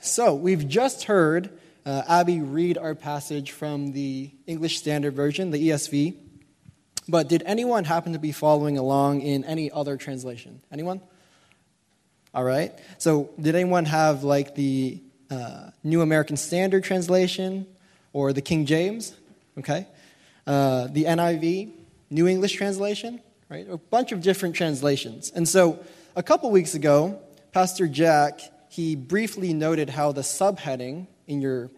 so we've just heard uh, Abby read our passage from the English Standard Version, the ESV. But did anyone happen to be following along in any other translation? Anyone? All right. So, did anyone have like the uh, New American Standard Translation or the King James? Okay. Uh, the NIV, New English Translation, right? A bunch of different translations. And so, a couple weeks ago, Pastor Jack he briefly noted how the subheading in your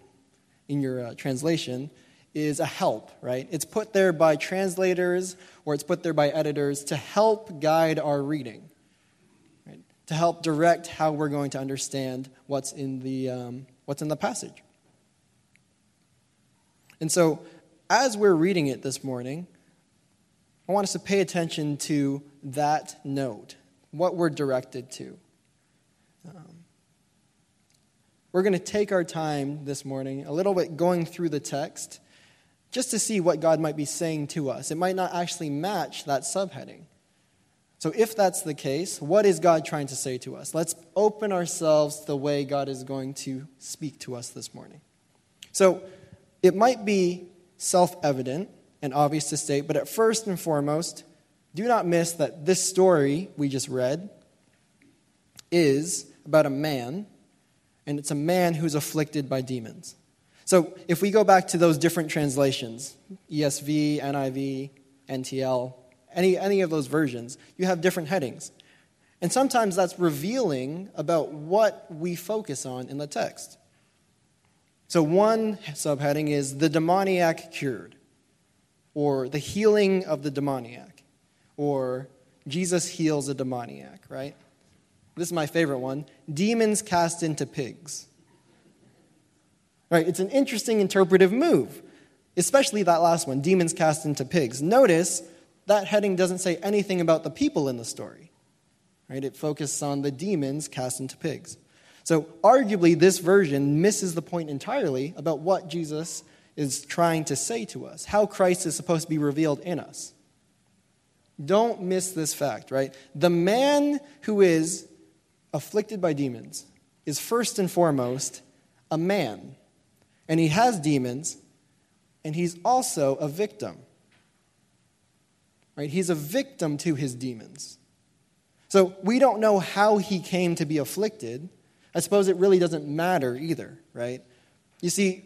in your uh, translation is a help, right? It's put there by translators or it's put there by editors to help guide our reading, right? To help direct how we're going to understand what's in the, um, what's in the passage. And so, as we're reading it this morning, I want us to pay attention to that note, what we're directed to. Um, we're going to take our time this morning, a little bit going through the text, just to see what God might be saying to us. It might not actually match that subheading. So, if that's the case, what is God trying to say to us? Let's open ourselves the way God is going to speak to us this morning. So, it might be self evident and obvious to state, but at first and foremost, do not miss that this story we just read is about a man and it's a man who's afflicted by demons. So if we go back to those different translations ESV, NIV, NTL, any, any of those versions, you have different headings. And sometimes that's revealing about what we focus on in the text. So one subheading is the demoniac cured, or the healing of the demoniac, or Jesus heals a demoniac, right? This is my favorite one demons cast into pigs. Right? It's an interesting interpretive move, especially that last one demons cast into pigs. Notice that heading doesn't say anything about the people in the story. Right? It focuses on the demons cast into pigs. So, arguably, this version misses the point entirely about what Jesus is trying to say to us, how Christ is supposed to be revealed in us. Don't miss this fact, right? The man who is afflicted by demons is first and foremost a man. And he has demons, and he's also a victim. Right? He's a victim to his demons. So we don't know how he came to be afflicted. I suppose it really doesn't matter either, right? You see,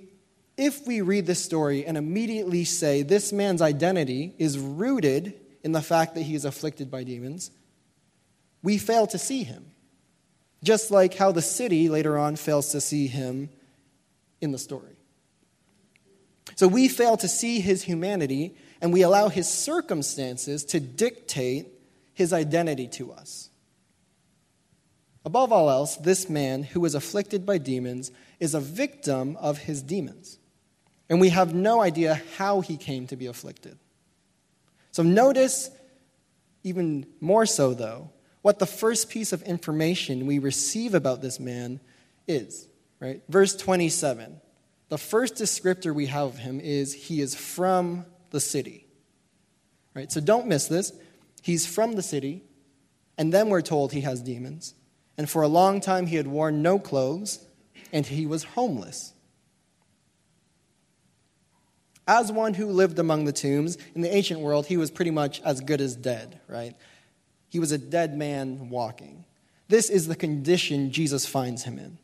if we read this story and immediately say this man's identity is rooted in the fact that he is afflicted by demons, we fail to see him just like how the city later on fails to see him in the story. So we fail to see his humanity, and we allow his circumstances to dictate his identity to us. Above all else, this man who was afflicted by demons is a victim of his demons. And we have no idea how he came to be afflicted. So notice, even more so though, what the first piece of information we receive about this man is. Right? Verse 27. The first descriptor we have of him is he is from the city. Right? So don't miss this. He's from the city, and then we're told he has demons. And for a long time he had worn no clothes, and he was homeless. As one who lived among the tombs, in the ancient world, he was pretty much as good as dead, right? He was a dead man walking. This is the condition Jesus finds him in.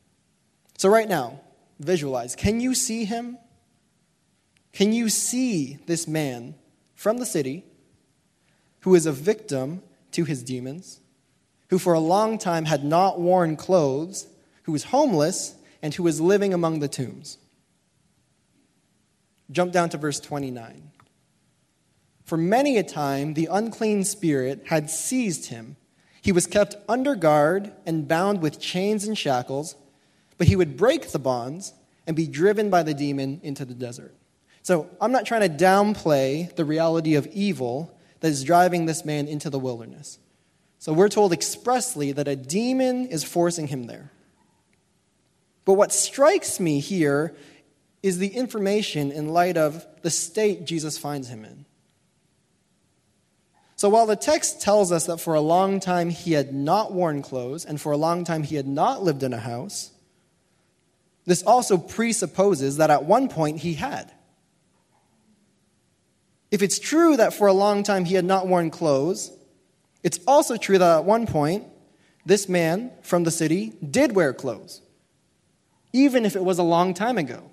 So, right now, visualize can you see him? Can you see this man from the city who is a victim to his demons, who for a long time had not worn clothes, who was homeless, and who was living among the tombs? Jump down to verse 29. For many a time the unclean spirit had seized him. He was kept under guard and bound with chains and shackles, but he would break the bonds and be driven by the demon into the desert. So I'm not trying to downplay the reality of evil that is driving this man into the wilderness. So we're told expressly that a demon is forcing him there. But what strikes me here is the information in light of the state Jesus finds him in. So while the text tells us that for a long time he had not worn clothes and for a long time he had not lived in a house, this also presupposes that at one point he had. If it's true that for a long time he had not worn clothes, it's also true that at one point this man from the city did wear clothes, even if it was a long time ago.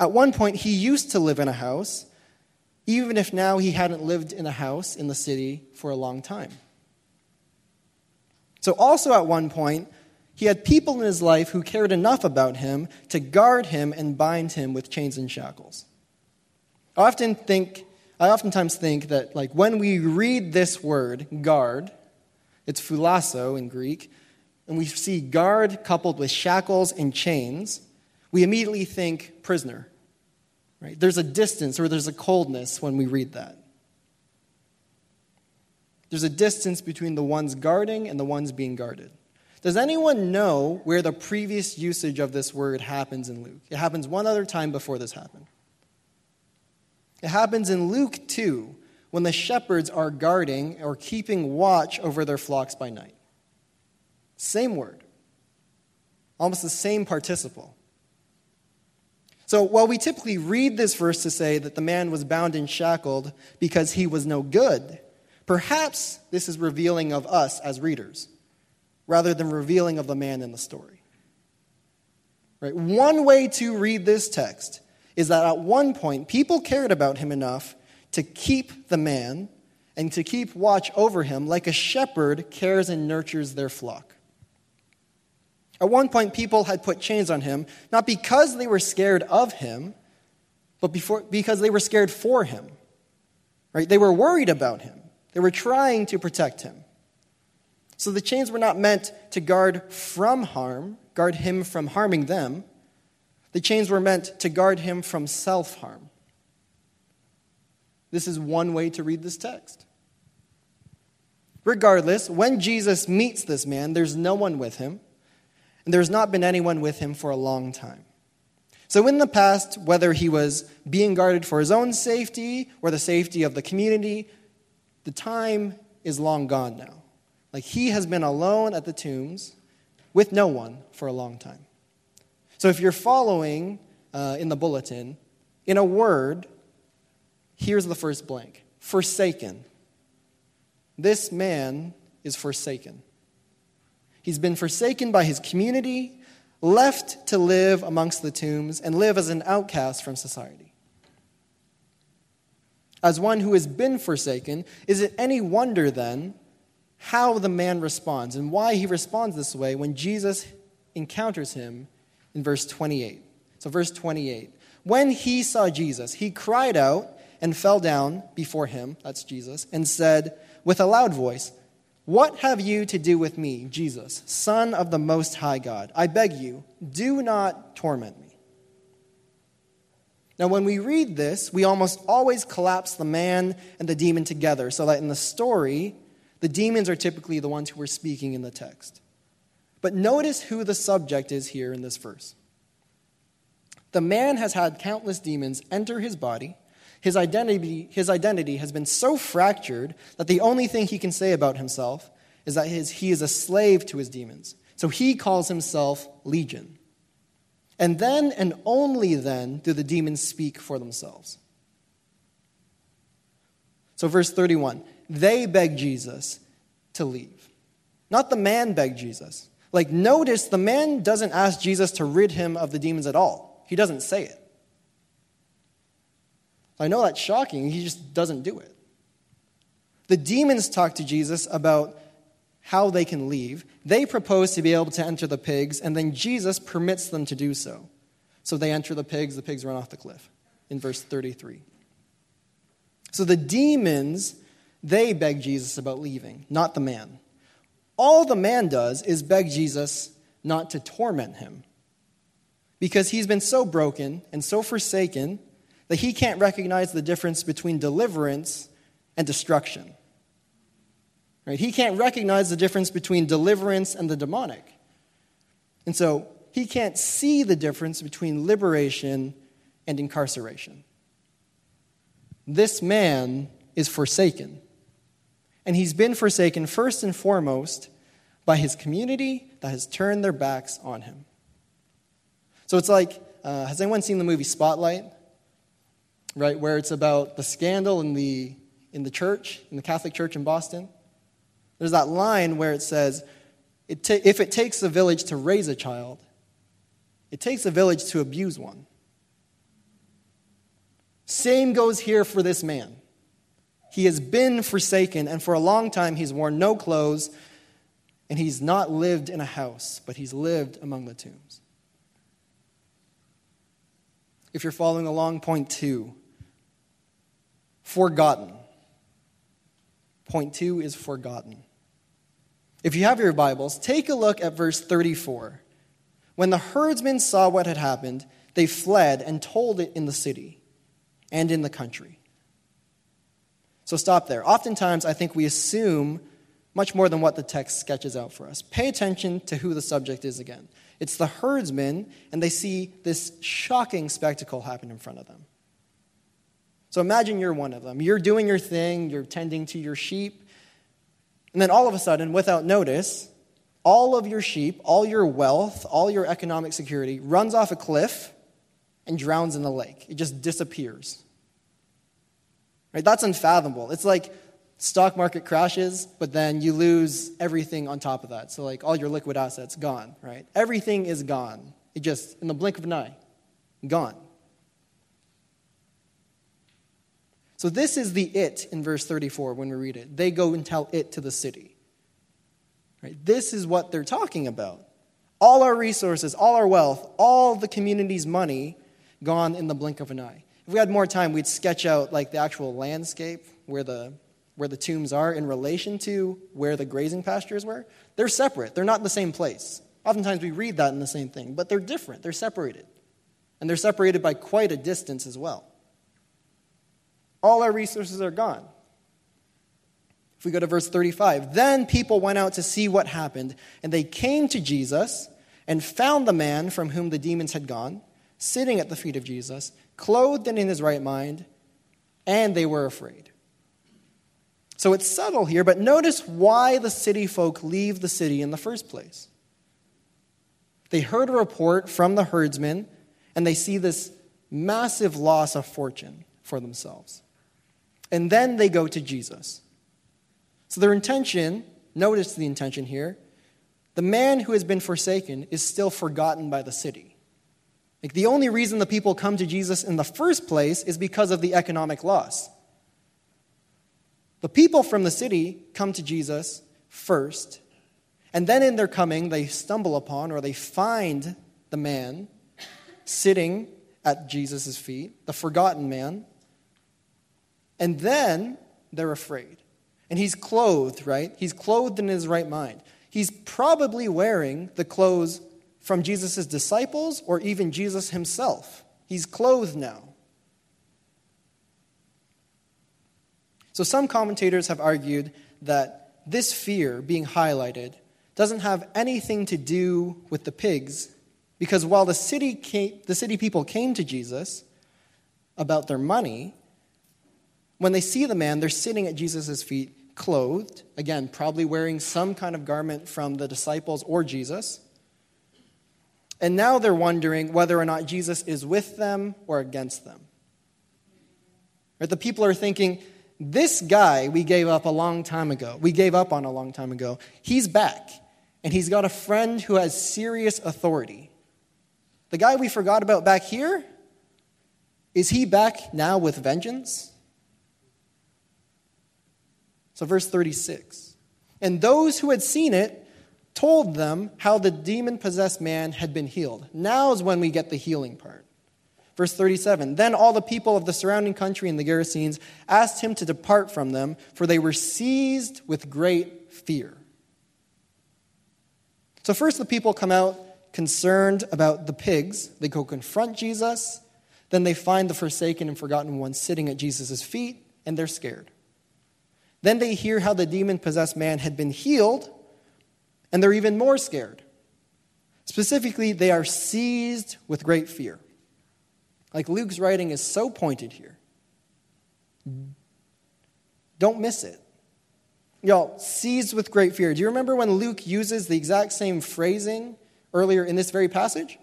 At one point, he used to live in a house, even if now he hadn't lived in a house in the city for a long time. So, also at one point, he had people in his life who cared enough about him to guard him and bind him with chains and shackles. I often think, I oftentimes think that like when we read this word, guard, it's phulasso in Greek, and we see guard coupled with shackles and chains, we immediately think prisoner. Right? There's a distance or there's a coldness when we read that. There's a distance between the ones guarding and the ones being guarded. Does anyone know where the previous usage of this word happens in Luke? It happens one other time before this happened. It happens in Luke 2 when the shepherds are guarding or keeping watch over their flocks by night. Same word, almost the same participle. So, while we typically read this verse to say that the man was bound and shackled because he was no good, perhaps this is revealing of us as readers rather than revealing of the man in the story. Right? One way to read this text is that at one point, people cared about him enough to keep the man and to keep watch over him like a shepherd cares and nurtures their flock. At one point, people had put chains on him, not because they were scared of him, but before, because they were scared for him. Right? They were worried about him. They were trying to protect him. So the chains were not meant to guard from harm, guard him from harming them. The chains were meant to guard him from self harm. This is one way to read this text. Regardless, when Jesus meets this man, there's no one with him and there's not been anyone with him for a long time. So, in the past, whether he was being guarded for his own safety or the safety of the community, the time is long gone now. Like he has been alone at the tombs with no one for a long time. So, if you're following uh, in the bulletin, in a word, here's the first blank forsaken. This man is forsaken. He's been forsaken by his community, left to live amongst the tombs, and live as an outcast from society. As one who has been forsaken, is it any wonder then how the man responds and why he responds this way when Jesus encounters him in verse 28? So, verse 28. When he saw Jesus, he cried out and fell down before him, that's Jesus, and said with a loud voice, what have you to do with me, Jesus, Son of the Most High God? I beg you, do not torment me. Now, when we read this, we almost always collapse the man and the demon together, so that in the story, the demons are typically the ones who are speaking in the text. But notice who the subject is here in this verse. The man has had countless demons enter his body his identity, his identity has been so fractured that the only thing he can say about himself is that his, he is a slave to his demons. So he calls himself Legion. And then and only then do the demons speak for themselves. So, verse 31 they beg Jesus to leave. Not the man begged Jesus. Like, notice the man doesn't ask Jesus to rid him of the demons at all, he doesn't say it. I know that's shocking. He just doesn't do it. The demons talk to Jesus about how they can leave. They propose to be able to enter the pigs, and then Jesus permits them to do so. So they enter the pigs, the pigs run off the cliff in verse 33. So the demons, they beg Jesus about leaving, not the man. All the man does is beg Jesus not to torment him because he's been so broken and so forsaken that he can't recognize the difference between deliverance and destruction. Right? He can't recognize the difference between deliverance and the demonic. And so he can't see the difference between liberation and incarceration. This man is forsaken. And he's been forsaken first and foremost by his community that has turned their backs on him. So it's like uh, has anyone seen the movie Spotlight? Right, where it's about the scandal in the, in the church, in the Catholic Church in Boston? There's that line where it says, it ta- if it takes a village to raise a child, it takes a village to abuse one. Same goes here for this man. He has been forsaken, and for a long time he's worn no clothes, and he's not lived in a house, but he's lived among the tombs. If you're following along, point two forgotten. Point two is forgotten. If you have your Bibles, take a look at verse 34. When the herdsmen saw what had happened, they fled and told it in the city and in the country. So stop there. Oftentimes, I think we assume much more than what the text sketches out for us. Pay attention to who the subject is again. It's the herdsmen, and they see this shocking spectacle happen in front of them. So imagine you're one of them. You're doing your thing, you're tending to your sheep, and then all of a sudden, without notice, all of your sheep, all your wealth, all your economic security runs off a cliff and drowns in the lake. It just disappears. Right? That's unfathomable. It's like stock market crashes, but then you lose everything on top of that. So like all your liquid assets gone, right? Everything is gone. It just in the blink of an eye, gone. So this is the it in verse 34 when we read it. They go and tell it to the city. Right? This is what they're talking about. All our resources, all our wealth, all the community's money gone in the blink of an eye. If we had more time, we'd sketch out like the actual landscape where the where the tombs are in relation to where the grazing pastures were. They're separate. They're not in the same place. Oftentimes we read that in the same thing, but they're different. They're separated. And they're separated by quite a distance as well. All our resources are gone. If we go to verse 35, then people went out to see what happened, and they came to Jesus and found the man from whom the demons had gone, sitting at the feet of Jesus, clothed and in his right mind, and they were afraid. So it's subtle here, but notice why the city folk leave the city in the first place. They heard a report from the herdsmen, and they see this massive loss of fortune for themselves. And then they go to Jesus. So their intention, notice the intention here, the man who has been forsaken is still forgotten by the city. Like the only reason the people come to Jesus in the first place is because of the economic loss. The people from the city come to Jesus first, and then in their coming, they stumble upon or they find the man sitting at Jesus' feet, the forgotten man, and then they're afraid. And he's clothed, right? He's clothed in his right mind. He's probably wearing the clothes from Jesus' disciples or even Jesus himself. He's clothed now. So, some commentators have argued that this fear being highlighted doesn't have anything to do with the pigs, because while the city, came, the city people came to Jesus about their money, when they see the man, they're sitting at Jesus' feet, clothed, again, probably wearing some kind of garment from the disciples or Jesus. And now they're wondering whether or not Jesus is with them or against them. Right? The people are thinking, this guy we gave up a long time ago, we gave up on a long time ago, he's back. And he's got a friend who has serious authority. The guy we forgot about back here, is he back now with vengeance? So, verse 36 And those who had seen it told them how the demon possessed man had been healed. Now is when we get the healing part. Verse 37 Then all the people of the surrounding country and the Gerasenes asked him to depart from them, for they were seized with great fear. So, first, the people come out concerned about the pigs. They go confront Jesus. Then they find the forsaken and forgotten one sitting at Jesus' feet, and they're scared. Then they hear how the demon possessed man had been healed, and they're even more scared. Specifically, they are seized with great fear. Like Luke's writing is so pointed here. Don't miss it. Y'all, seized with great fear. Do you remember when Luke uses the exact same phrasing earlier in this very passage?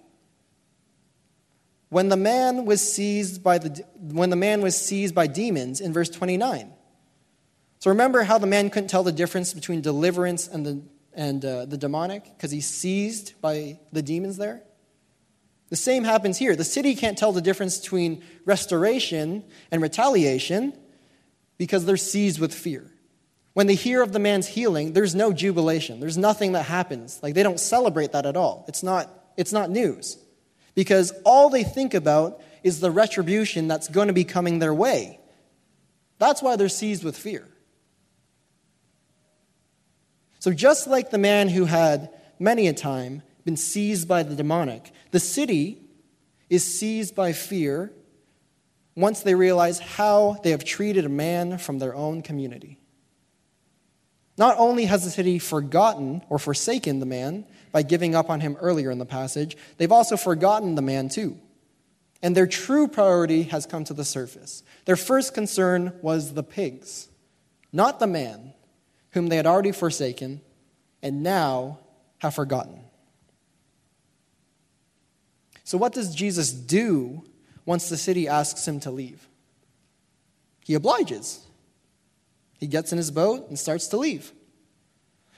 when the man was seized by the when the man was seized by demons in verse 29. So remember how the man couldn't tell the difference between deliverance and the and uh, the demonic because he's seized by the demons there. The same happens here. The city can't tell the difference between restoration and retaliation because they're seized with fear. When they hear of the man's healing, there's no jubilation. There's nothing that happens. Like they don't celebrate that at all. It's not, it's not news. Because all they think about is the retribution that's going to be coming their way. That's why they're seized with fear. So, just like the man who had many a time been seized by the demonic, the city is seized by fear once they realize how they have treated a man from their own community. Not only has the city forgotten or forsaken the man by giving up on him earlier in the passage, they've also forgotten the man too. And their true priority has come to the surface. Their first concern was the pigs, not the man, whom they had already forsaken and now have forgotten. So, what does Jesus do once the city asks him to leave? He obliges. He gets in his boat and starts to leave.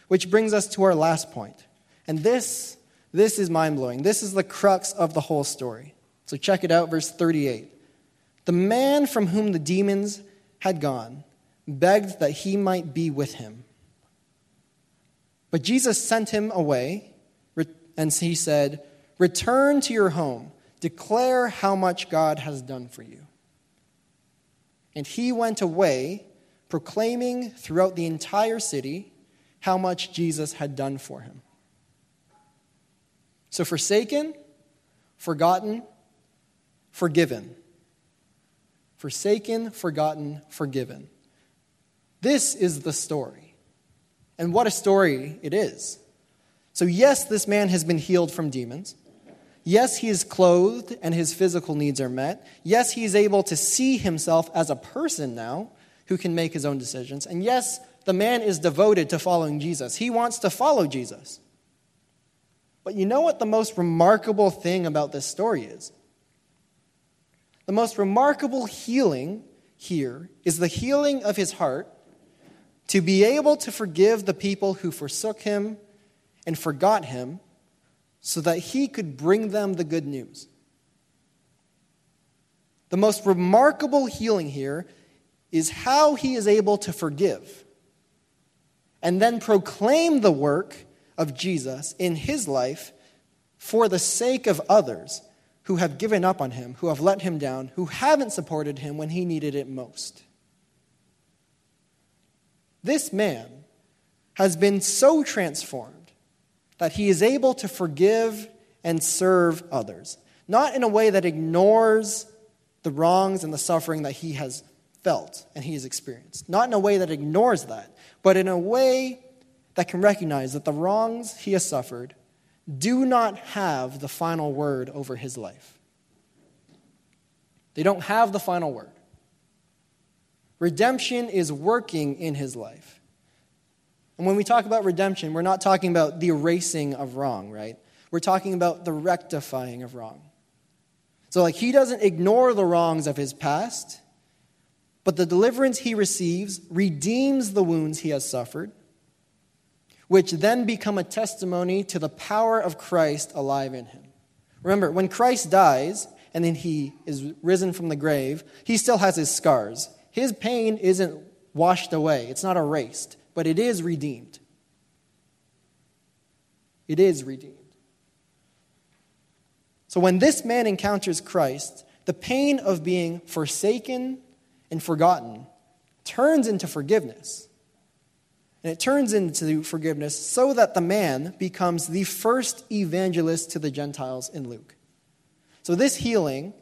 Which brings us to our last point. And this, this is mind blowing. This is the crux of the whole story. So check it out, verse 38. The man from whom the demons had gone begged that he might be with him. But Jesus sent him away, and he said, Return to your home, declare how much God has done for you. And he went away proclaiming throughout the entire city how much Jesus had done for him. So, forsaken, forgotten, forgiven. Forsaken, forgotten, forgiven. This is the story. And what a story it is. So, yes, this man has been healed from demons. Yes, he is clothed and his physical needs are met. Yes, he is able to see himself as a person now who can make his own decisions. And yes, the man is devoted to following Jesus. He wants to follow Jesus. But you know what the most remarkable thing about this story is? The most remarkable healing here is the healing of his heart to be able to forgive the people who forsook him and forgot him so that he could bring them the good news. The most remarkable healing here is how he is able to forgive and then proclaim the work of Jesus in his life for the sake of others who have given up on him, who have let him down, who haven't supported him when he needed it most. This man has been so transformed that he is able to forgive and serve others, not in a way that ignores the wrongs and the suffering that he has felt and he has experienced. Not in a way that ignores that, but in a way that can recognize that the wrongs he has suffered do not have the final word over his life. They don't have the final word. Redemption is working in his life. And when we talk about redemption, we're not talking about the erasing of wrong, right? We're talking about the rectifying of wrong. So, like, he doesn't ignore the wrongs of his past, but the deliverance he receives redeems the wounds he has suffered, which then become a testimony to the power of Christ alive in him. Remember, when Christ dies and then he is risen from the grave, he still has his scars. His pain isn't washed away, it's not erased, but it is redeemed. It is redeemed. So when this man encounters Christ, the pain of being forsaken and forgotten turns into forgiveness. And it turns into forgiveness so that the man becomes the first evangelist to the Gentiles in Luke. So, this healing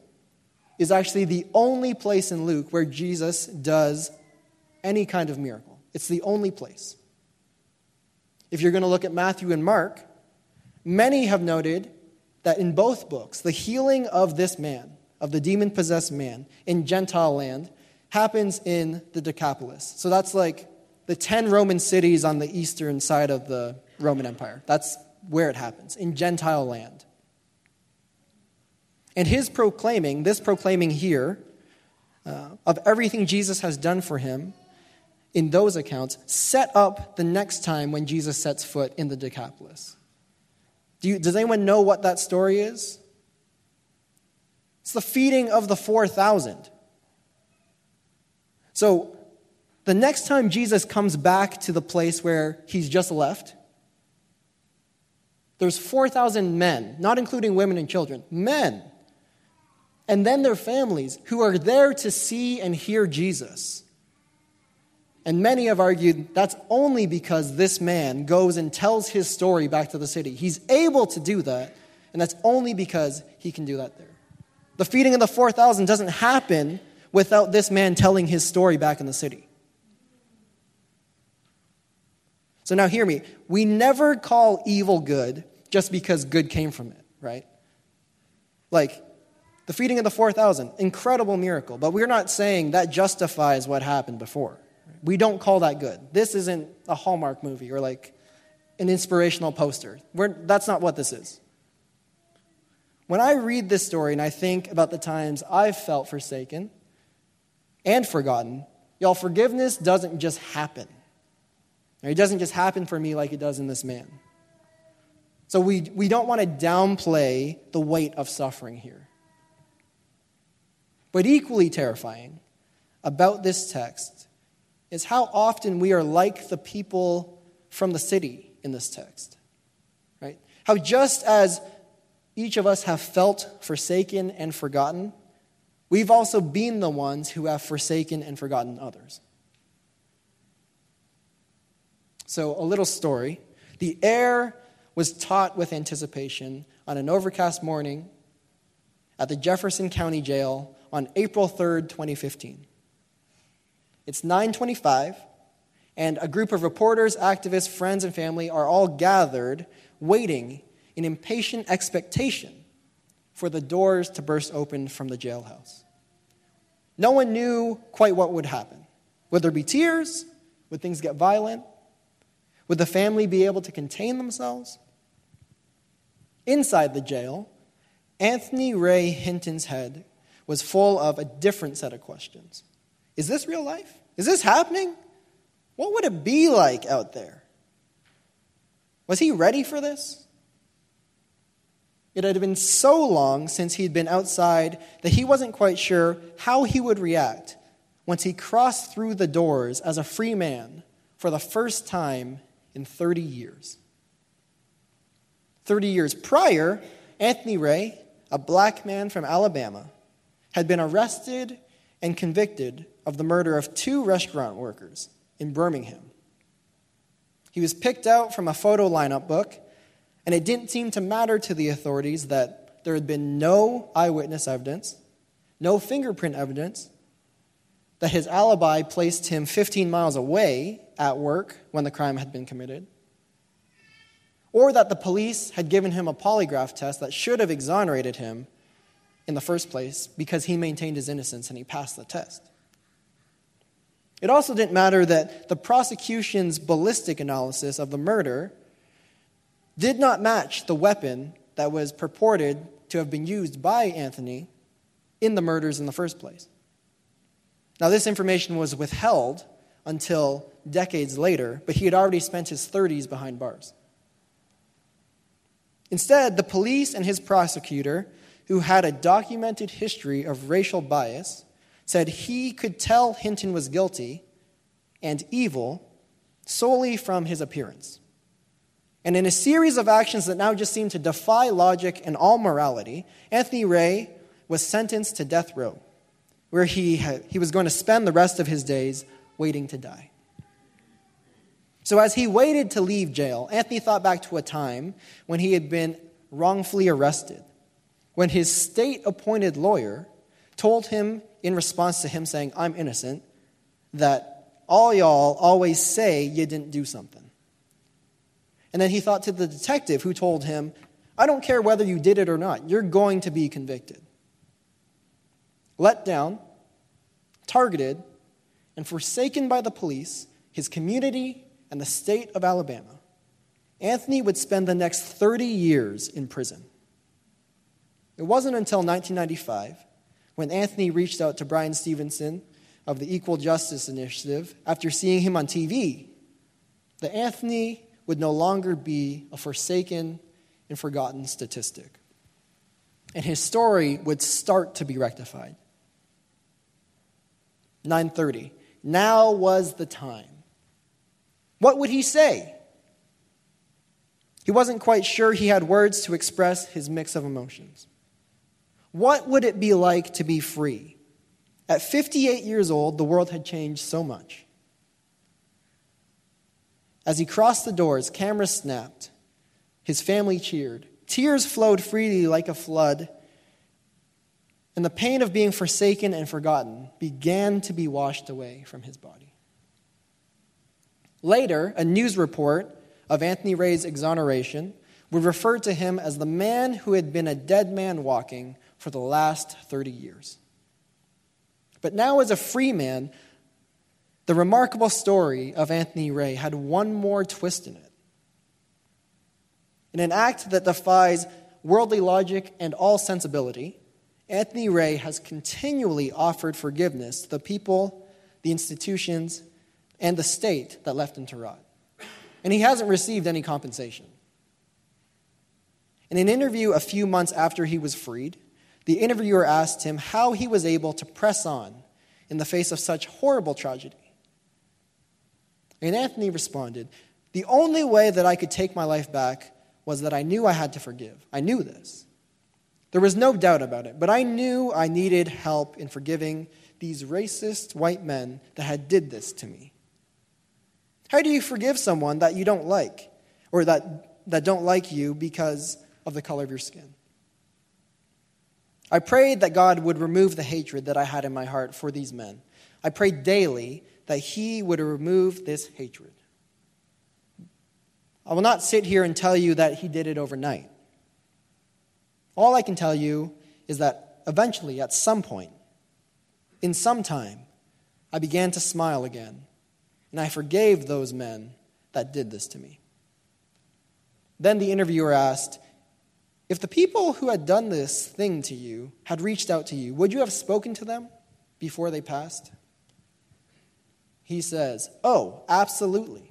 is actually the only place in Luke where Jesus does any kind of miracle. It's the only place. If you're going to look at Matthew and Mark, many have noted that in both books, the healing of this man, of the demon possessed man in Gentile land, happens in the Decapolis. So that's like the 10 Roman cities on the eastern side of the Roman Empire. That's where it happens, in Gentile land. And his proclaiming, this proclaiming here, uh, of everything Jesus has done for him in those accounts, set up the next time when Jesus sets foot in the Decapolis. Do you, does anyone know what that story is? It's the feeding of the 4,000. So, the next time Jesus comes back to the place where he's just left, there's 4,000 men, not including women and children, men, and then their families who are there to see and hear Jesus. And many have argued that's only because this man goes and tells his story back to the city. He's able to do that, and that's only because he can do that there. The feeding of the 4,000 doesn't happen without this man telling his story back in the city. So now hear me. We never call evil good just because good came from it, right? Like the feeding of the 4,000, incredible miracle, but we're not saying that justifies what happened before. We don't call that good. This isn't a Hallmark movie or like an inspirational poster. We're, that's not what this is. When I read this story and I think about the times I've felt forsaken and forgotten, y'all, forgiveness doesn't just happen. It doesn't just happen for me like it does in this man. So we, we don't want to downplay the weight of suffering here. But equally terrifying about this text is how often we are like the people from the city in this text. Right? How just as each of us have felt forsaken and forgotten, we've also been the ones who have forsaken and forgotten others. So, a little story. The air was taut with anticipation on an overcast morning at the Jefferson County Jail on April 3rd, 2015. It's 9:25 and a group of reporters, activists, friends and family are all gathered waiting in impatient expectation for the doors to burst open from the jailhouse. No one knew quite what would happen. Would there be tears? Would things get violent? Would the family be able to contain themselves? Inside the jail, Anthony Ray Hinton's head was full of a different set of questions. Is this real life? Is this happening? What would it be like out there? Was he ready for this? It had been so long since he'd been outside that he wasn't quite sure how he would react once he crossed through the doors as a free man for the first time in 30 years. 30 years prior, Anthony Ray, a black man from Alabama, had been arrested and convicted of the murder of two restaurant workers in Birmingham. He was picked out from a photo lineup book, and it didn't seem to matter to the authorities that there had been no eyewitness evidence, no fingerprint evidence, that his alibi placed him 15 miles away at work when the crime had been committed, or that the police had given him a polygraph test that should have exonerated him in the first place because he maintained his innocence and he passed the test. It also didn't matter that the prosecution's ballistic analysis of the murder did not match the weapon that was purported to have been used by Anthony in the murders in the first place. Now, this information was withheld until decades later, but he had already spent his 30s behind bars. Instead, the police and his prosecutor, who had a documented history of racial bias, said he could tell Hinton was guilty and evil solely from his appearance. And in a series of actions that now just seem to defy logic and all morality, Anthony Ray was sentenced to death row, where he, had, he was going to spend the rest of his days waiting to die. So, as he waited to leave jail, Anthony thought back to a time when he had been wrongfully arrested, when his state appointed lawyer told him, in response to him saying, I'm innocent, that all y'all always say you didn't do something. And then he thought to the detective who told him, I don't care whether you did it or not, you're going to be convicted. Let down, targeted, and forsaken by the police, his community, and the state of Alabama, Anthony would spend the next 30 years in prison. It wasn't until 1995 when Anthony reached out to Bryan Stevenson of the Equal Justice Initiative after seeing him on TV that Anthony would no longer be a forsaken and forgotten statistic. And his story would start to be rectified. 9:30. Now was the time. What would he say? He wasn't quite sure he had words to express his mix of emotions. What would it be like to be free? At 58 years old, the world had changed so much. As he crossed the doors, cameras snapped. His family cheered. Tears flowed freely like a flood. And the pain of being forsaken and forgotten began to be washed away from his body. Later, a news report of Anthony Ray's exoneration would refer to him as the man who had been a dead man walking for the last 30 years. But now, as a free man, the remarkable story of Anthony Ray had one more twist in it. In an act that defies worldly logic and all sensibility, Anthony Ray has continually offered forgiveness to the people, the institutions, and the state that left him to rot. And he hasn't received any compensation. In an interview a few months after he was freed, the interviewer asked him how he was able to press on in the face of such horrible tragedy. And Anthony responded, The only way that I could take my life back was that I knew I had to forgive. I knew this. There was no doubt about it, but I knew I needed help in forgiving these racist white men that had did this to me. How do you forgive someone that you don't like or that, that don't like you because of the color of your skin? I prayed that God would remove the hatred that I had in my heart for these men. I prayed daily that He would remove this hatred. I will not sit here and tell you that He did it overnight. All I can tell you is that eventually, at some point, in some time, I began to smile again, and I forgave those men that did this to me. Then the interviewer asked, If the people who had done this thing to you had reached out to you, would you have spoken to them before they passed? He says, Oh, absolutely.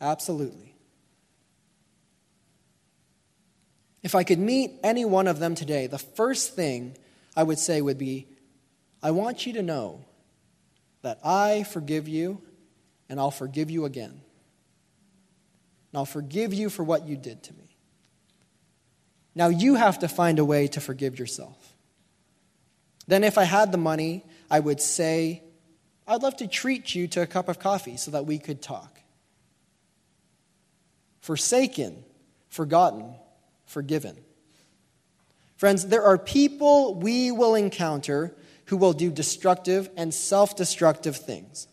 Absolutely. If I could meet any one of them today, the first thing I would say would be, I want you to know that I forgive you and I'll forgive you again. And I'll forgive you for what you did to me. Now you have to find a way to forgive yourself. Then, if I had the money, I would say, I'd love to treat you to a cup of coffee so that we could talk. Forsaken, forgotten, forgiven. Friends, there are people we will encounter who will do destructive and self destructive things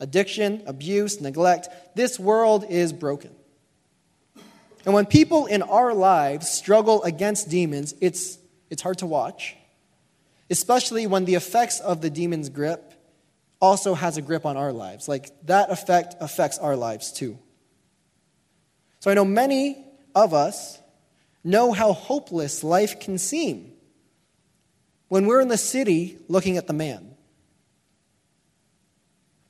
addiction, abuse, neglect. This world is broken. And when people in our lives struggle against demons, it's, it's hard to watch, especially when the effects of the demon's grip also has a grip on our lives. Like that effect affects our lives too. So I know many of us know how hopeless life can seem when we're in the city looking at the man.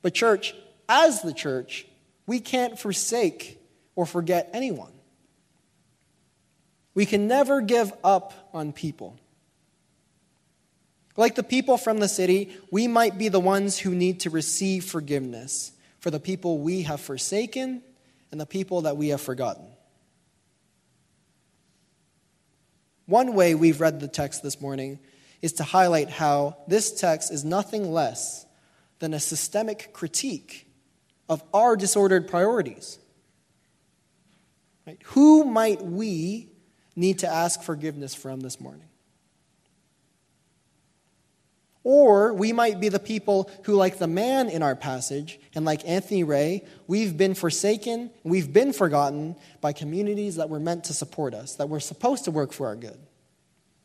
But, church, as the church, we can't forsake or forget anyone. We can never give up on people. Like the people from the city, we might be the ones who need to receive forgiveness for the people we have forsaken and the people that we have forgotten. One way we've read the text this morning is to highlight how this text is nothing less than a systemic critique of our disordered priorities. Right? Who might we need to ask forgiveness from this morning? Or we might be the people who, like the man in our passage, and like Anthony Ray, we've been forsaken, we've been forgotten by communities that were meant to support us, that were supposed to work for our good.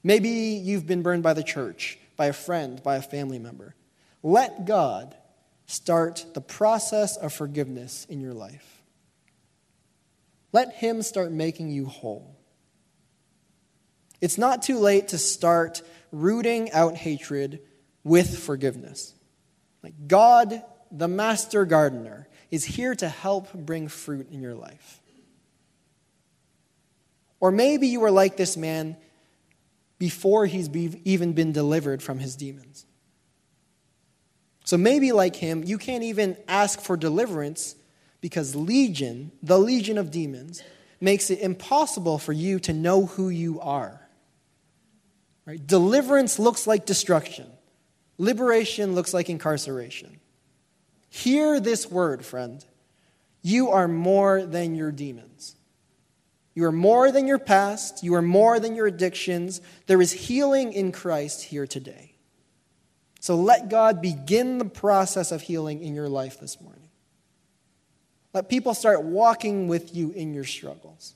Maybe you've been burned by the church, by a friend, by a family member. Let God start the process of forgiveness in your life. Let Him start making you whole. It's not too late to start rooting out hatred with forgiveness. Like God, the master gardener, is here to help bring fruit in your life. Or maybe you were like this man before he's even been delivered from his demons. So maybe, like him, you can't even ask for deliverance because legion, the legion of demons, makes it impossible for you to know who you are. Right? Deliverance looks like destruction, liberation looks like incarceration. Hear this word, friend. You are more than your demons. You are more than your past. You are more than your addictions. There is healing in Christ here today. So let God begin the process of healing in your life this morning. Let people start walking with you in your struggles.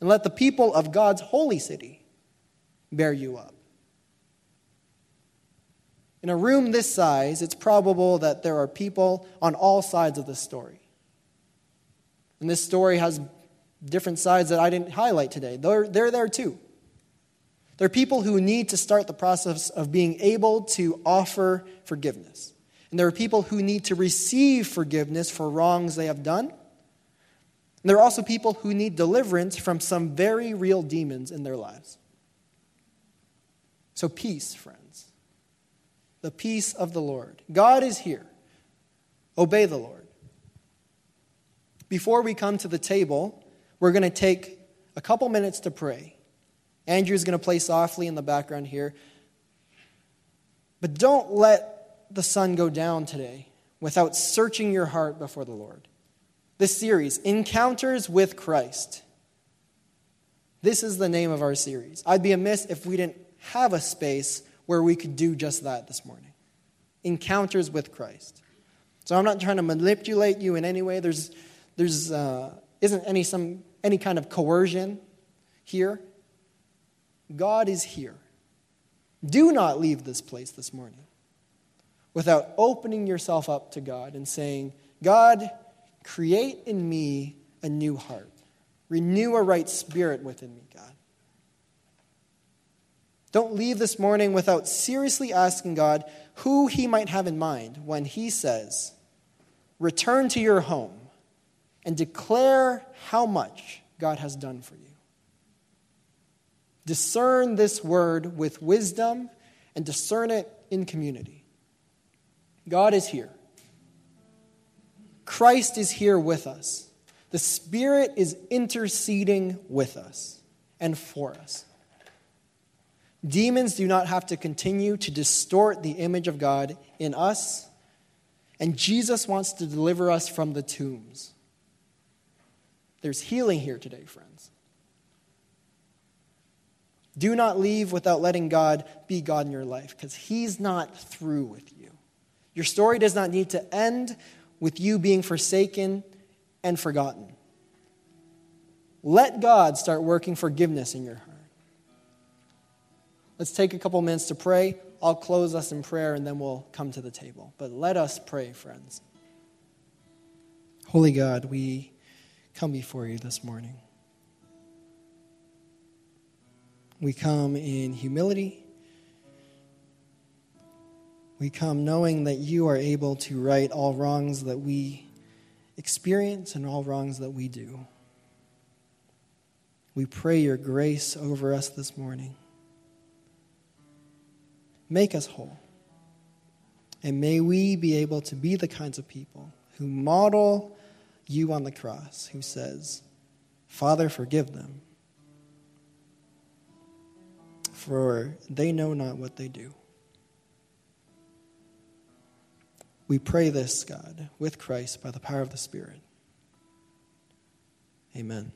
And let the people of God's holy city bear you up. In a room this size, it's probable that there are people on all sides of the story. And this story has different sides that I didn't highlight today. They're, they're there too. There are people who need to start the process of being able to offer forgiveness. And there are people who need to receive forgiveness for wrongs they have done. And there are also people who need deliverance from some very real demons in their lives. So, peace, friends. The peace of the Lord. God is here. Obey the Lord. Before we come to the table, we're going to take a couple minutes to pray. Andrew's going to play softly in the background here. But don't let the sun go down today without searching your heart before the Lord. This series, Encounters with Christ. This is the name of our series. I'd be amiss if we didn't have a space where we could do just that this morning. Encounters with Christ. So I'm not trying to manipulate you in any way. There's, there's uh, isn't any some any kind of coercion here. God is here. Do not leave this place this morning without opening yourself up to God and saying, God, create in me a new heart. Renew a right spirit within me, God. Don't leave this morning without seriously asking God who He might have in mind when He says, Return to your home and declare how much God has done for you. Discern this word with wisdom and discern it in community. God is here. Christ is here with us. The Spirit is interceding with us and for us. Demons do not have to continue to distort the image of God in us, and Jesus wants to deliver us from the tombs. There's healing here today, friends. Do not leave without letting God be God in your life because He's not through with you. Your story does not need to end with you being forsaken and forgotten. Let God start working forgiveness in your heart. Let's take a couple minutes to pray. I'll close us in prayer and then we'll come to the table. But let us pray, friends. Holy God, we come before you this morning. We come in humility we come knowing that you are able to right all wrongs that we experience and all wrongs that we do. We pray your grace over us this morning. Make us whole. And may we be able to be the kinds of people who model you on the cross, who says, Father, forgive them, for they know not what they do. We pray this, God, with Christ by the power of the Spirit. Amen.